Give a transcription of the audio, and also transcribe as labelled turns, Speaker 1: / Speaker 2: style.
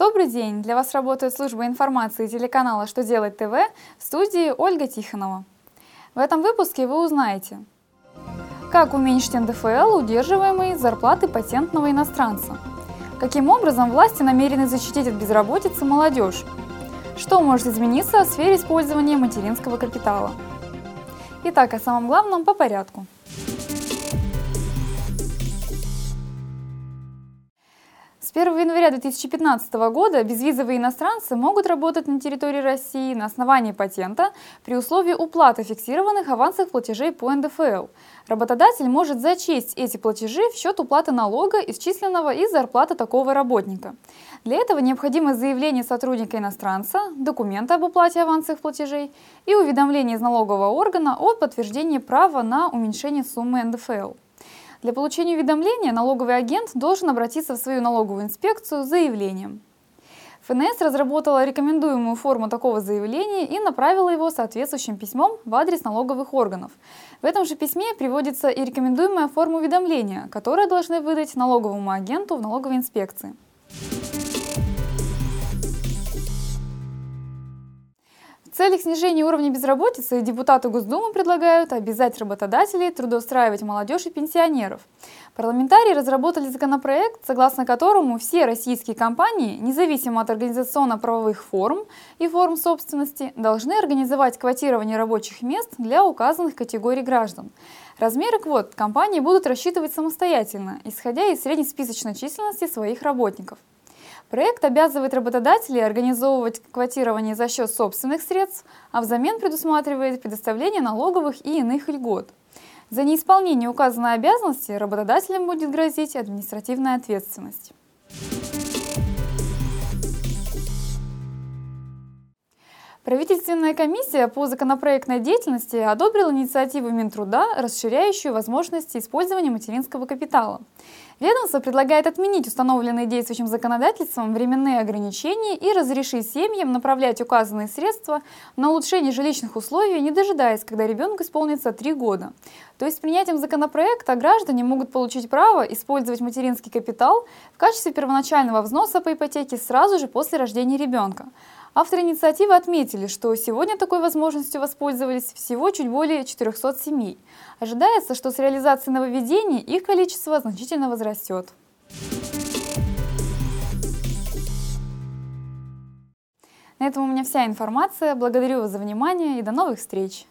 Speaker 1: Добрый день! Для вас работает служба информации телеканала «Что делать ТВ» в студии Ольга Тихонова. В этом выпуске вы узнаете, как уменьшить НДФЛ, удерживаемые зарплаты патентного иностранца, каким образом власти намерены защитить от безработицы молодежь, что может измениться в сфере использования материнского капитала. Итак, о самом главном по порядку – С 1 января 2015 года безвизовые иностранцы могут работать на территории России на основании патента при условии уплаты фиксированных авансовых платежей по НДФЛ. Работодатель может зачесть эти платежи в счет уплаты налога, исчисленного из зарплаты такого работника. Для этого необходимо заявление сотрудника иностранца, документ об уплате авансовых платежей и уведомление из налогового органа о подтверждении права на уменьшение суммы НДФЛ. Для получения уведомления налоговый агент должен обратиться в свою налоговую инспекцию с заявлением. ФНС разработала рекомендуемую форму такого заявления и направила его соответствующим письмом в адрес налоговых органов. В этом же письме приводится и рекомендуемая форма уведомления, которую должны выдать налоговому агенту в налоговой инспекции. Целях снижения уровня безработицы депутаты Госдумы предлагают обязать работодателей трудоустраивать молодежь и пенсионеров. Парламентарии разработали законопроект, согласно которому все российские компании, независимо от организационно-правовых форм и форм собственности, должны организовать квотирование рабочих мест для указанных категорий граждан. Размеры квот компании будут рассчитывать самостоятельно, исходя из среднесписочной численности своих работников. Проект обязывает работодателей организовывать квотирование за счет собственных средств, а взамен предусматривает предоставление налоговых и иных льгот. За неисполнение указанной обязанности работодателям будет грозить административная ответственность. Правительственная комиссия по законопроектной деятельности одобрила инициативу Минтруда, расширяющую возможности использования материнского капитала. Ведомство предлагает отменить установленные действующим законодательством временные ограничения и разрешить семьям направлять указанные средства на улучшение жилищных условий, не дожидаясь, когда ребенку исполнится три года. То есть принятием законопроекта граждане могут получить право использовать материнский капитал в качестве первоначального взноса по ипотеке сразу же после рождения ребенка. Авторы инициативы отметили, что сегодня такой возможностью воспользовались всего чуть более 400 семей. Ожидается, что с реализацией нововведений их количество значительно возрастет. На этом у меня вся информация. Благодарю вас за внимание и до новых встреч!